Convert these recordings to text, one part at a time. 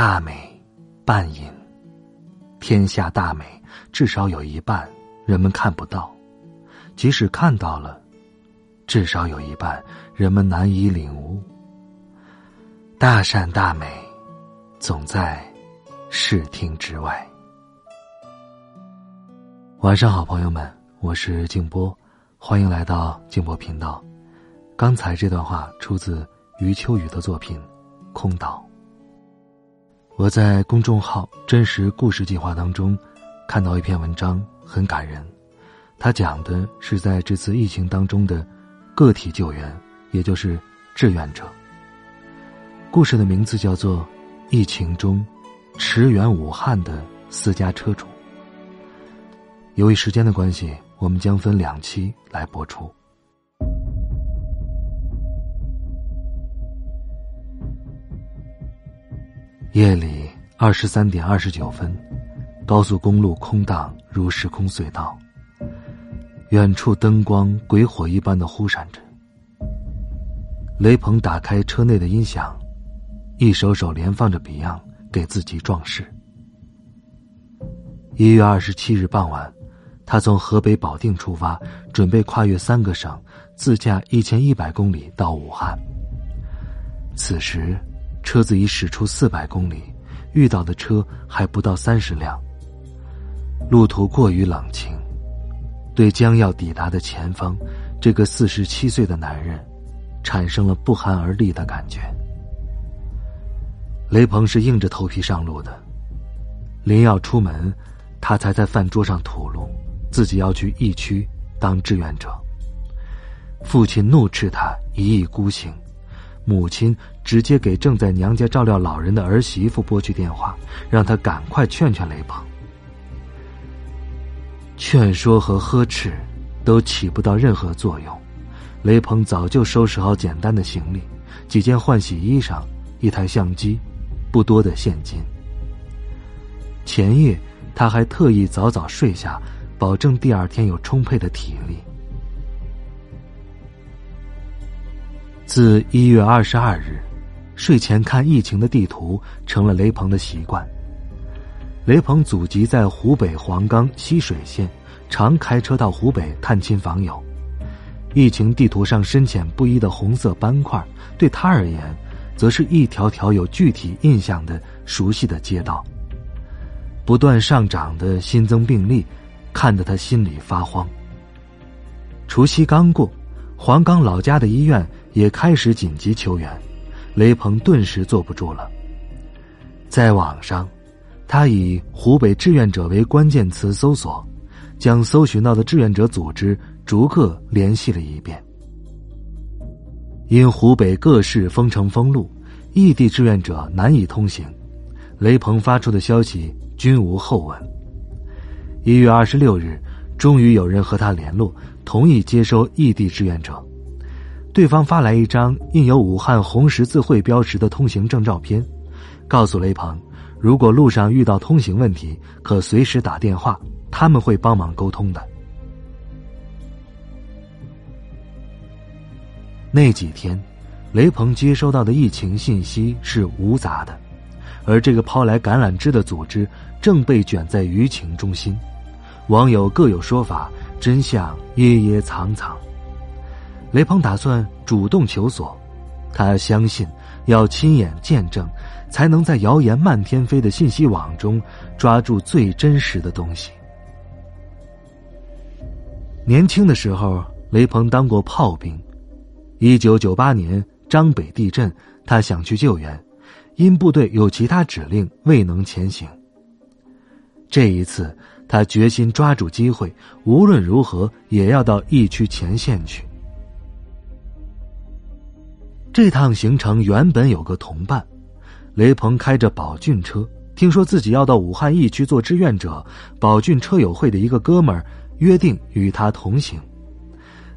大美，半隐。天下大美，至少有一半人们看不到；即使看到了，至少有一半人们难以领悟。大善大美，总在视听之外。晚上好，朋友们，我是静波，欢迎来到静波频道。刚才这段话出自余秋雨的作品《空岛》。我在公众号“真实故事计划”当中，看到一篇文章，很感人。他讲的是在这次疫情当中的个体救援，也就是志愿者。故事的名字叫做《疫情中驰援武汉的私家车主》。由于时间的关系，我们将分两期来播出。夜里二十三点二十九分，高速公路空荡如时空隧道。远处灯光鬼火一般的忽闪着。雷鹏打开车内的音响，一首首连放着 Beyond，给自己壮士。一月二十七日傍晚，他从河北保定出发，准备跨越三个省，自驾一千一百公里到武汉。此时。车子已驶出四百公里，遇到的车还不到三十辆。路途过于冷清，对将要抵达的前方，这个四十七岁的男人，产生了不寒而栗的感觉。雷鹏是硬着头皮上路的，临要出门，他才在饭桌上吐露，自己要去疫区当志愿者。父亲怒斥他一意孤行。母亲直接给正在娘家照料老人的儿媳妇拨去电话，让她赶快劝劝雷鹏。劝说和呵斥都起不到任何作用，雷鹏早就收拾好简单的行李，几件换洗衣裳，一台相机，不多的现金。前夜他还特意早早睡下，保证第二天有充沛的体力。自一月二十二日，睡前看疫情的地图成了雷鹏的习惯。雷鹏祖籍在湖北黄冈浠水县，常开车到湖北探亲访友。疫情地图上深浅不一的红色斑块，对他而言，则是一条条有具体印象的熟悉的街道。不断上涨的新增病例，看得他心里发慌。除夕刚过，黄冈老家的医院。也开始紧急求援，雷鹏顿时坐不住了。在网上，他以“湖北志愿者”为关键词搜索，将搜寻到的志愿者组织逐个联系了一遍。因湖北各市封城封路，异地志愿者难以通行，雷鹏发出的消息均无后文。一月二十六日，终于有人和他联络，同意接收异地志愿者。对方发来一张印有武汉红十字会标识的通行证照片，告诉雷鹏，如果路上遇到通行问题，可随时打电话，他们会帮忙沟通的。那几天，雷鹏接收到的疫情信息是无杂的，而这个抛来橄榄枝的组织正被卷在舆情中心，网友各有说法，真相掖掖藏藏。雷鹏打算主动求索，他相信要亲眼见证，才能在谣言漫天飞的信息网中抓住最真实的东西。年轻的时候，雷鹏当过炮兵。一九九八年张北地震，他想去救援，因部队有其他指令未能前行。这一次，他决心抓住机会，无论如何也要到疫区前线去。这趟行程原本有个同伴，雷鹏开着宝骏车，听说自己要到武汉疫区做志愿者，宝骏车友会的一个哥们儿约定与他同行，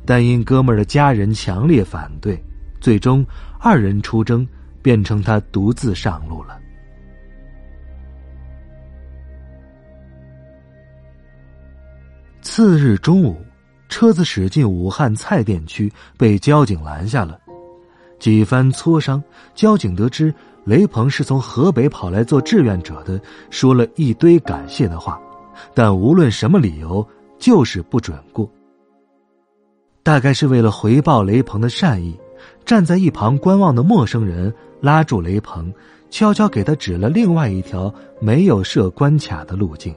但因哥们儿的家人强烈反对，最终二人出征，变成他独自上路了。次日中午，车子驶进武汉蔡甸区，被交警拦下了。几番磋商，交警得知雷鹏是从河北跑来做志愿者的，说了一堆感谢的话，但无论什么理由，就是不准过。大概是为了回报雷鹏的善意，站在一旁观望的陌生人拉住雷鹏，悄悄给他指了另外一条没有设关卡的路径。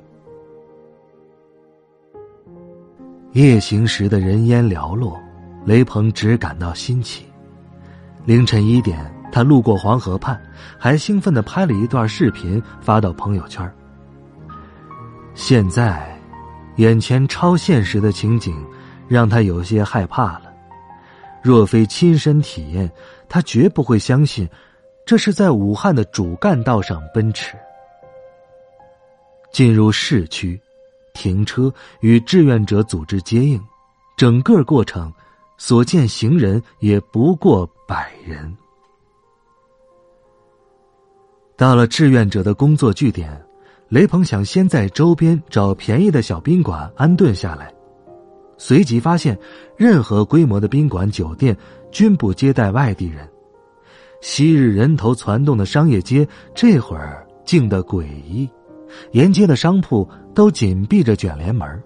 夜行时的人烟寥落，雷鹏只感到新奇。凌晨一点，他路过黄河畔，还兴奋的拍了一段视频发到朋友圈。现在，眼前超现实的情景让他有些害怕了。若非亲身体验，他绝不会相信这是在武汉的主干道上奔驰。进入市区，停车与志愿者组织接应，整个过程。所见行人也不过百人。到了志愿者的工作据点，雷鹏想先在周边找便宜的小宾馆安顿下来，随即发现，任何规模的宾馆酒店均不接待外地人。昔日人头攒动的商业街，这会儿静得诡异，沿街的商铺都紧闭着卷帘门，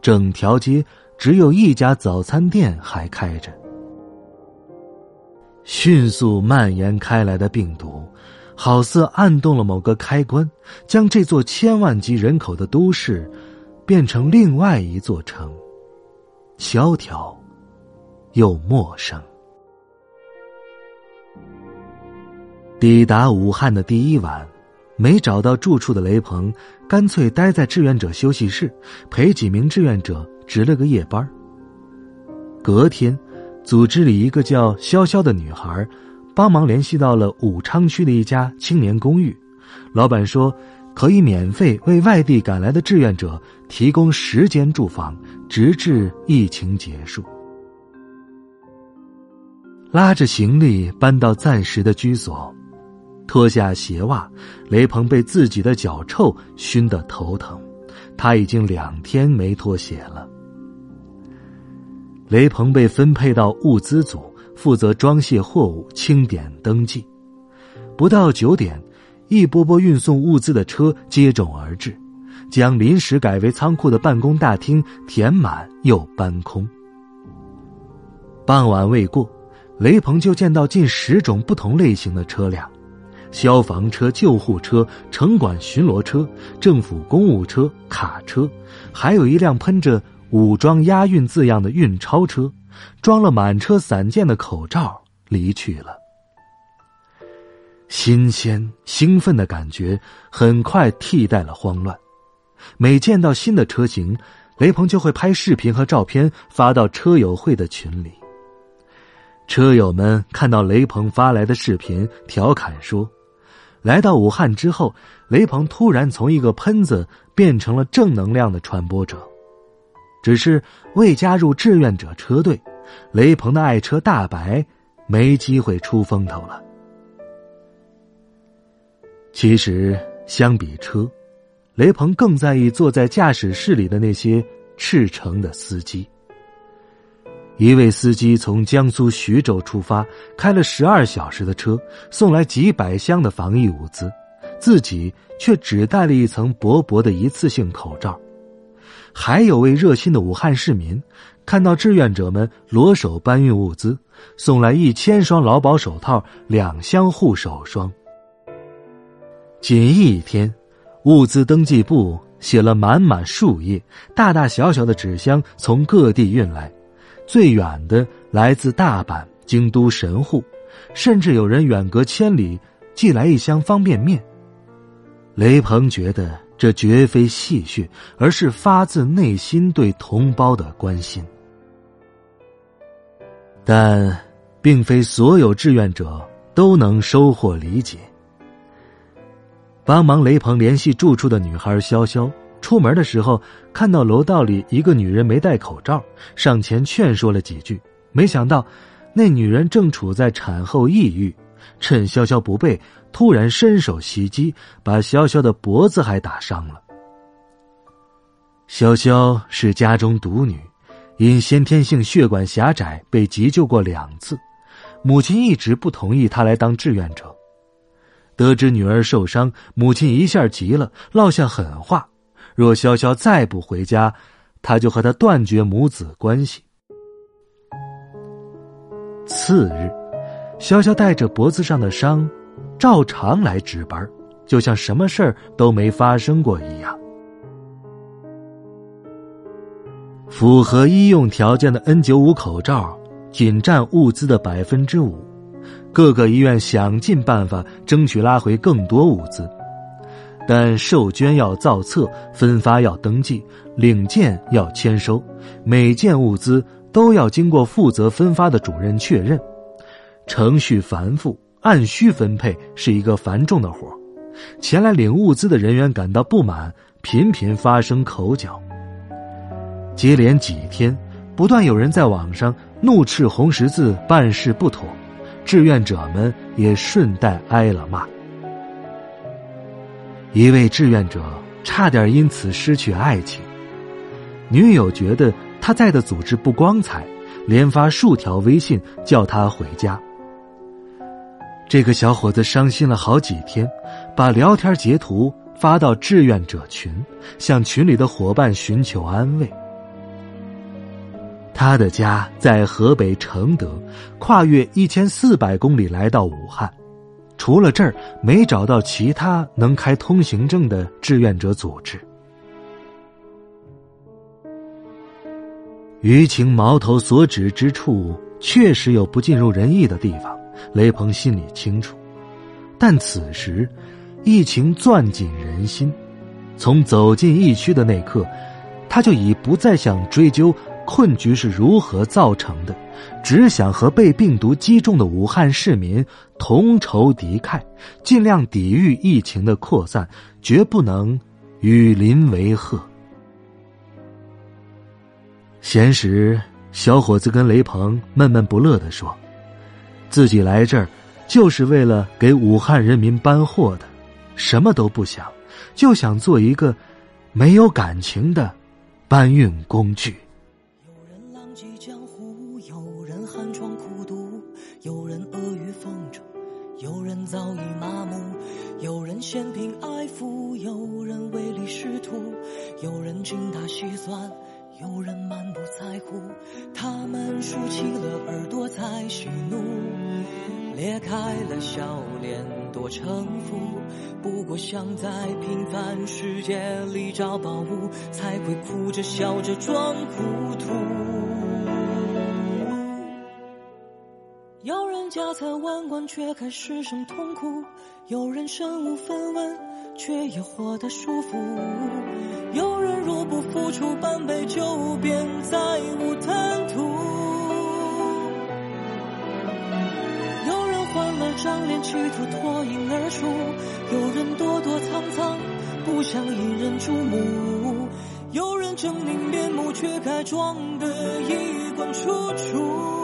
整条街。只有一家早餐店还开着。迅速蔓延开来的病毒，好似按动了某个开关，将这座千万级人口的都市，变成另外一座城，萧条，又陌生。抵达武汉的第一晚，没找到住处的雷鹏，干脆待在志愿者休息室，陪几名志愿者。值了个夜班。隔天，组织里一个叫潇潇的女孩，帮忙联系到了武昌区的一家青年公寓，老板说可以免费为外地赶来的志愿者提供十间住房，直至疫情结束。拉着行李搬到暂时的居所，脱下鞋袜，雷鹏被自己的脚臭熏得头疼，他已经两天没脱鞋了。雷鹏被分配到物资组，负责装卸货物、清点登记。不到九点，一波波运送物资的车接踵而至，将临时改为仓库的办公大厅填满又搬空。傍晚未过，雷鹏就见到近十种不同类型的车辆：消防车、救护车、城管巡逻车、政府公务车、卡车，还有一辆喷着。武装押运字样的运钞车，装了满车散件的口罩离去了。新鲜兴奋的感觉很快替代了慌乱。每见到新的车型，雷鹏就会拍视频和照片发到车友会的群里。车友们看到雷鹏发来的视频，调侃说：“来到武汉之后，雷鹏突然从一个喷子变成了正能量的传播者。”只是未加入志愿者车队，雷鹏的爱车大白没机会出风头了。其实，相比车，雷鹏更在意坐在驾驶室里的那些赤诚的司机。一位司机从江苏徐州出发，开了十二小时的车，送来几百箱的防疫物资，自己却只带了一层薄薄的一次性口罩。还有位热心的武汉市民，看到志愿者们裸手搬运物资，送来一千双劳保手套、两箱护手霜。仅一天，物资登记簿写了满满数页，大大小小的纸箱从各地运来，最远的来自大阪、京都、神户，甚至有人远隔千里寄来一箱方便面。雷鹏觉得。这绝非戏谑，而是发自内心对同胞的关心。但并非所有志愿者都能收获理解。帮忙雷鹏联系住处的女孩潇潇，出门的时候看到楼道里一个女人没戴口罩，上前劝说了几句，没想到那女人正处在产后抑郁，趁潇潇不备，突然伸手袭击，把潇潇的脖子还打伤了。潇潇是家中独女，因先天性血管狭窄被急救过两次，母亲一直不同意她来当志愿者。得知女儿受伤，母亲一下急了，落下狠话：若潇潇再不回家，他就和她断绝母子关系。次日，潇潇带着脖子上的伤，照常来值班，就像什么事儿都没发生过一样。符合医用条件的 N95 口罩仅占物资的百分之五，各个医院想尽办法争取拉回更多物资，但受捐要造册，分发要登记，领件要签收，每件物资都要经过负责分发的主任确认，程序繁复，按需分配是一个繁重的活前来领物资的人员感到不满，频频发生口角。接连几天，不断有人在网上怒斥红十字办事不妥，志愿者们也顺带挨了骂。一位志愿者差点因此失去爱情，女友觉得他在的组织不光彩，连发数条微信叫他回家。这个小伙子伤心了好几天，把聊天截图发到志愿者群，向群里的伙伴寻求安慰。他的家在河北承德，跨越一千四百公里来到武汉，除了这儿没找到其他能开通行证的志愿者组织。舆情矛头所指之处，确实有不尽如人意的地方，雷鹏心里清楚。但此时，疫情攥紧人心，从走进疫区的那刻，他就已不再想追究。困局是如何造成的？只想和被病毒击中的武汉市民同仇敌忾，尽量抵御疫情的扩散，绝不能与邻为壑。闲时，小伙子跟雷鹏闷闷不乐的说：“自己来这儿就是为了给武汉人民搬货的，什么都不想，就想做一个没有感情的搬运工具。”有人浪迹江湖，有人寒窗苦读，有人阿谀奉承，有人早已麻木，有人嫌贫爱富，有人唯利是图，有人精打细算，有人满不在乎。他们竖起了耳朵在喜怒，裂开了笑脸多城府。不过想在平凡世界里找宝物，才会哭着笑着装糊涂。有人家财万贯却还失声痛哭，有人身无分文却也活得舒服，有人若不付出半杯酒便再无贪图，企图脱颖而出，有人躲躲藏藏不想引人注目，有人狰狞面目却改装得衣冠楚楚。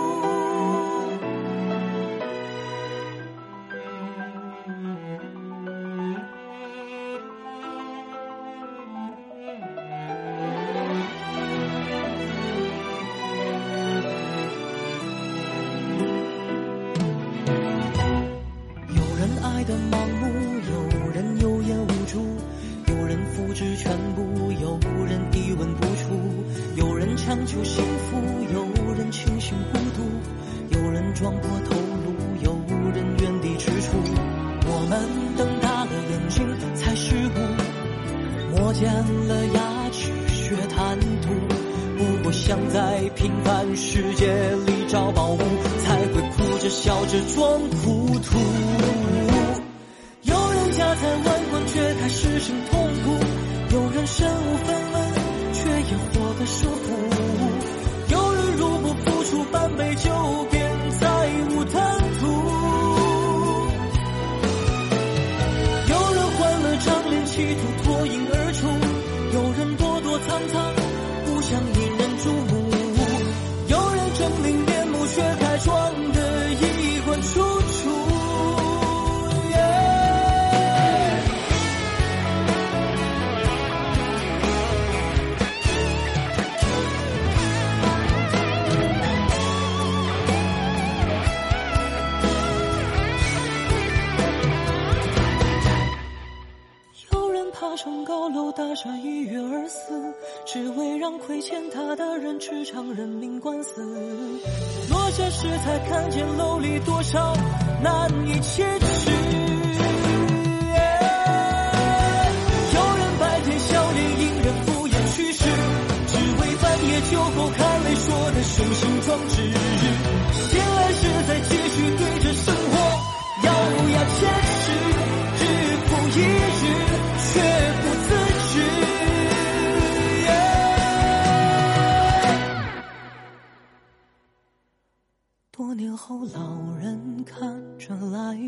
有人盲目，有人有眼无珠，有人复制全部，有人一文不出，有人强求幸福，有人清醒孤独，有人撞破头颅，有人原地踟蹰。我们瞪大了眼睛，才是我磨尖了牙齿学谈吐。不过想在平凡世界里找宝物，才会哭着笑着装糊涂。家财万贯却还失声痛苦，有人身无分文却也活得舒服。有人如果付出半杯酒。人吃场人命官司。落下时才看见楼里多少难以启齿。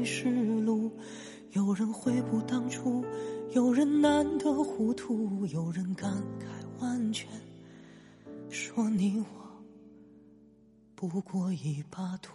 是路，有人悔不当初，有人难得糊涂，有人感慨万千，说你我不过一把土。